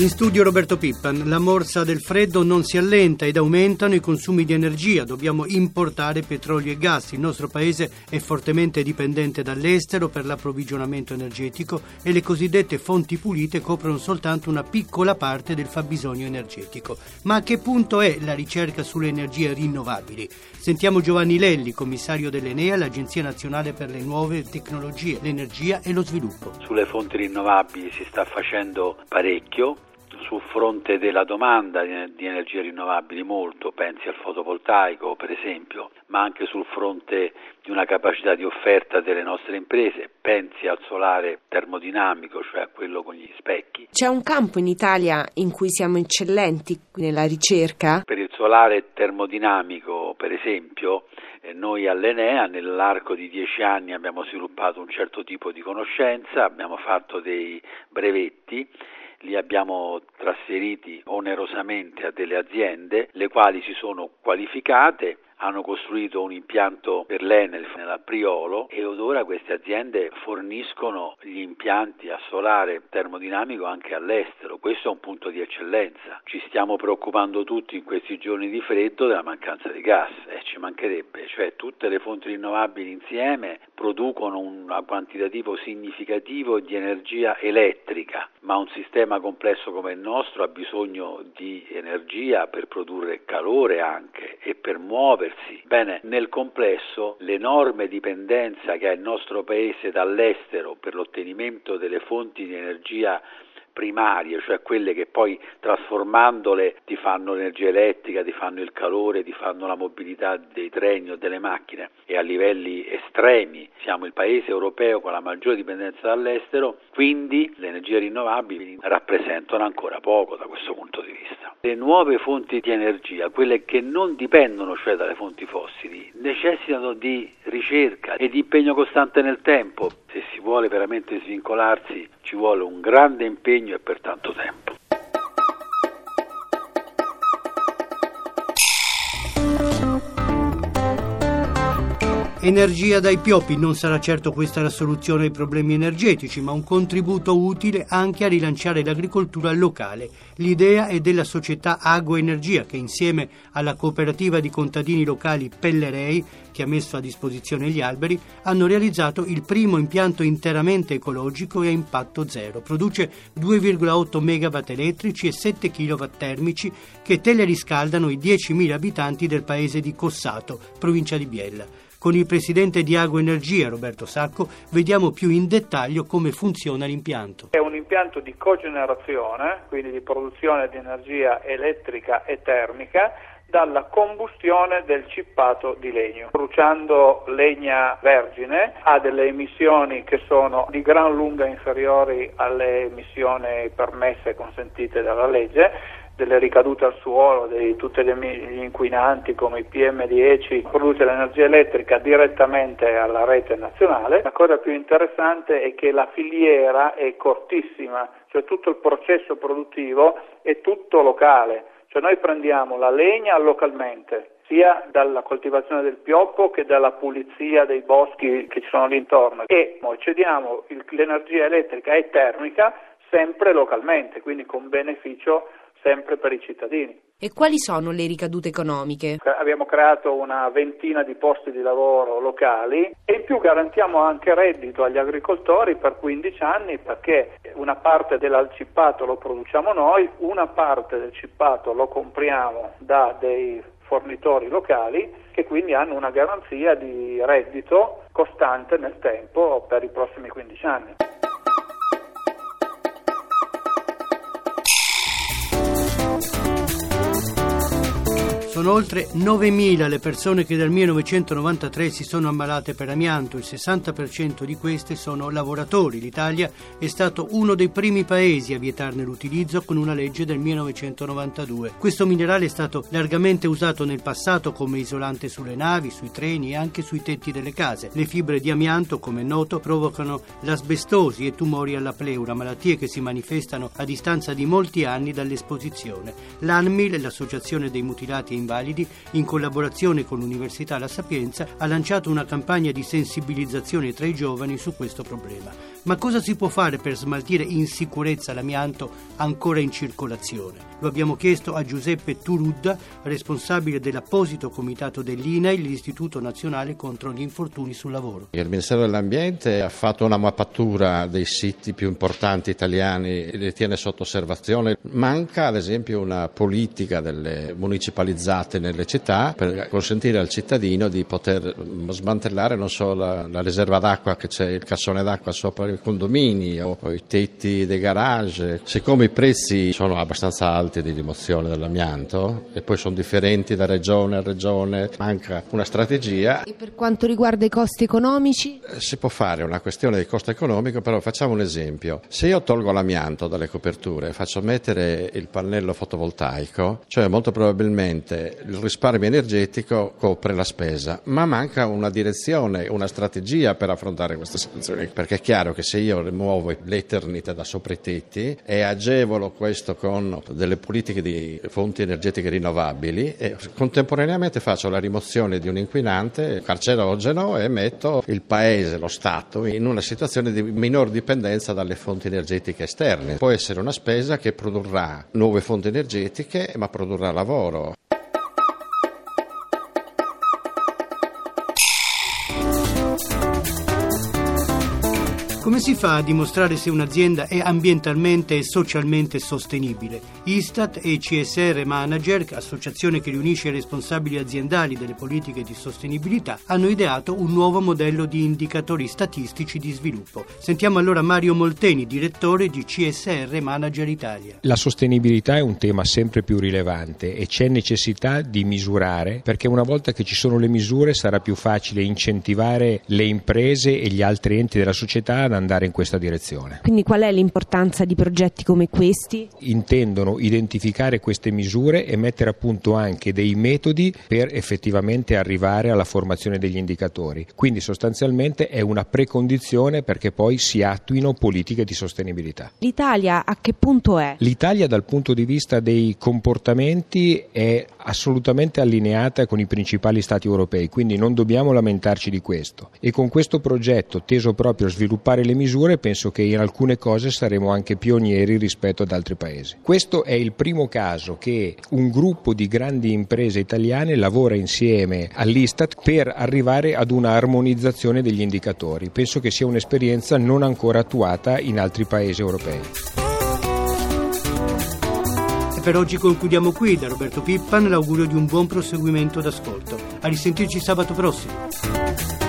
In studio Roberto Pippan, la morsa del freddo non si allenta ed aumentano i consumi di energia, dobbiamo importare petrolio e gas, il nostro paese è fortemente dipendente dall'estero per l'approvvigionamento energetico e le cosiddette fonti pulite coprono soltanto una piccola parte del fabbisogno energetico. Ma a che punto è la ricerca sulle energie rinnovabili? Sentiamo Giovanni Lelli, commissario dell'Enea, l'Agenzia Nazionale per le Nuove Tecnologie, l'Energia e lo Sviluppo. Sulle fonti rinnovabili si sta facendo parecchio, sul fronte della domanda di energie rinnovabili molto, pensi al fotovoltaico per esempio, ma anche sul fronte di una capacità di offerta delle nostre imprese, pensi al solare termodinamico, cioè a quello con gli specchi. C'è un campo in Italia in cui siamo eccellenti nella ricerca? Per il solare termodinamico, per esempio, eh, noi all'Enea nell'arco di dieci anni abbiamo sviluppato un certo tipo di conoscenza, abbiamo fatto dei brevetti li abbiamo trasferiti onerosamente a delle aziende le quali si sono qualificate hanno costruito un impianto per l'Enel nella Priolo e ora queste aziende forniscono gli impianti a solare termodinamico anche all'estero. Questo è un punto di eccellenza. Ci stiamo preoccupando tutti in questi giorni di freddo della mancanza di gas e ci mancherebbe, cioè tutte le fonti rinnovabili insieme producono un quantitativo significativo di energia elettrica, ma un sistema complesso come il nostro ha bisogno di energia per produrre calore anche e per muoversi muoversi. Bene, nel complesso l'enorme dipendenza che ha il nostro Paese dall'estero per l'ottenimento delle fonti di energia primarie, cioè quelle che poi trasformandole ti fanno l'energia elettrica, ti fanno il calore, ti fanno la mobilità dei treni o delle macchine e a livelli estremi siamo il paese europeo con la maggiore dipendenza dall'estero, quindi le energie rinnovabili rappresentano ancora poco da questo punto di vista. Le nuove fonti di energia, quelle che non dipendono cioè dalle fonti fossili, necessitano di ricerca e di impegno costante nel tempo. Se si vuole veramente svincolarsi ci vuole un grande impegno e per tanto tempo. Energia dai pioppi non sarà certo questa la soluzione ai problemi energetici, ma un contributo utile anche a rilanciare l'agricoltura locale. L'idea è della società Agroenergia che insieme alla cooperativa di contadini locali Pellerei, che ha messo a disposizione gli alberi, hanno realizzato il primo impianto interamente ecologico e a impatto zero. Produce 2,8 megawatt elettrici e 7 kW termici che teleriscaldano i 10.000 abitanti del paese di Cossato, provincia di Biella. Con il presidente di Agoenergia, Roberto Sacco, vediamo più in dettaglio come funziona l'impianto. È un impianto di cogenerazione, quindi di produzione di energia elettrica e termica, dalla combustione del cippato di legno. Bruciando legna vergine ha delle emissioni che sono di gran lunga inferiori alle emissioni permesse e consentite dalla legge delle ricadute al suolo di tutti gli inquinanti come i PM10 produce l'energia elettrica direttamente alla rete nazionale. La cosa più interessante è che la filiera è cortissima, cioè tutto il processo produttivo è tutto locale, cioè noi prendiamo la legna localmente, sia dalla coltivazione del pioppo che dalla pulizia dei boschi che ci sono lì intorno e noi cediamo l'energia elettrica e termica sempre localmente, quindi con beneficio sempre per i cittadini. E quali sono le ricadute economiche? Abbiamo creato una ventina di posti di lavoro locali e in più garantiamo anche reddito agli agricoltori per 15 anni perché una parte dell'alcippato lo produciamo noi, una parte del cippato lo compriamo da dei fornitori locali che quindi hanno una garanzia di reddito costante nel tempo per i prossimi 15 anni. Sono oltre 9.000 le persone che dal 1993 si sono ammalate per amianto, il 60% di queste sono lavoratori. L'Italia è stato uno dei primi paesi a vietarne l'utilizzo con una legge del 1992. Questo minerale è stato largamente usato nel passato come isolante sulle navi, sui treni e anche sui tetti delle case. Le fibre di amianto, come è noto, provocano l'asbestosi e tumori alla pleura, malattie che si manifestano a distanza di molti anni dall'esposizione. L'ANMIL, l'associazione dei mutilati e invalidi, in collaborazione con l'Università La Sapienza, ha lanciato una campagna di sensibilizzazione tra i giovani su questo problema. Ma cosa si può fare per smaltire in sicurezza l'amianto ancora in circolazione? Lo abbiamo chiesto a Giuseppe Turudda, responsabile dell'apposito comitato dell'INAI, l'Istituto Nazionale contro gli infortuni sul lavoro. Il Ministero dell'Ambiente ha fatto una mappatura dei siti più importanti italiani e li tiene sotto osservazione. Manca ad esempio una politica delle municipalizzate nelle città per consentire al cittadino di poter smantellare non solo la, la riserva d'acqua che c'è il cassone d'acqua sopra i condomini o i tetti dei garage. Siccome i prezzi sono abbastanza alti di rimozione dell'amianto e poi sono differenti da regione a regione, manca una strategia. E per quanto riguarda i costi economici? Eh, si può fare una questione di costo economico, però facciamo un esempio. Se io tolgo l'amianto dalle coperture e faccio mettere il pannello fotovoltaico, cioè molto probabilmente il risparmio energetico copre la spesa, ma manca una direzione, una strategia per affrontare queste situazioni, perché è chiaro che se io rimuovo l'Eternit da sopra i tetti e agevolo questo con delle politiche di fonti energetiche rinnovabili e contemporaneamente faccio la rimozione di un inquinante carcerogeno e metto il paese, lo Stato, in una situazione di minor dipendenza dalle fonti energetiche esterne. Può essere una spesa che produrrà nuove fonti energetiche ma produrrà lavoro. Come si fa a dimostrare se un'azienda è ambientalmente e socialmente sostenibile? Istat e CSR Manager, associazione che riunisce i responsabili aziendali delle politiche di sostenibilità, hanno ideato un nuovo modello di indicatori statistici di sviluppo. Sentiamo allora Mario Molteni, direttore di CSR Manager Italia. La sostenibilità è un tema sempre più rilevante e c'è necessità di misurare perché una volta che ci sono le misure sarà più facile incentivare le imprese e gli altri enti della società ad andare in questa direzione. Quindi qual è l'importanza di progetti come questi? Intendono identificare queste misure e mettere a punto anche dei metodi per effettivamente arrivare alla formazione degli indicatori. Quindi sostanzialmente è una precondizione perché poi si attuino politiche di sostenibilità. L'Italia a che punto è? L'Italia dal punto di vista dei comportamenti è assolutamente allineata con i principali stati europei, quindi non dobbiamo lamentarci di questo. E con questo progetto teso proprio a sviluppare le misure penso che in alcune cose saremo anche pionieri rispetto ad altri paesi. Questo è il primo caso che un gruppo di grandi imprese italiane lavora insieme all'Istat per arrivare ad una armonizzazione degli indicatori. Penso che sia un'esperienza non ancora attuata in altri paesi europei. E per oggi concludiamo qui. Da Roberto Pippan l'augurio di un buon proseguimento d'ascolto. A risentirci sabato prossimo.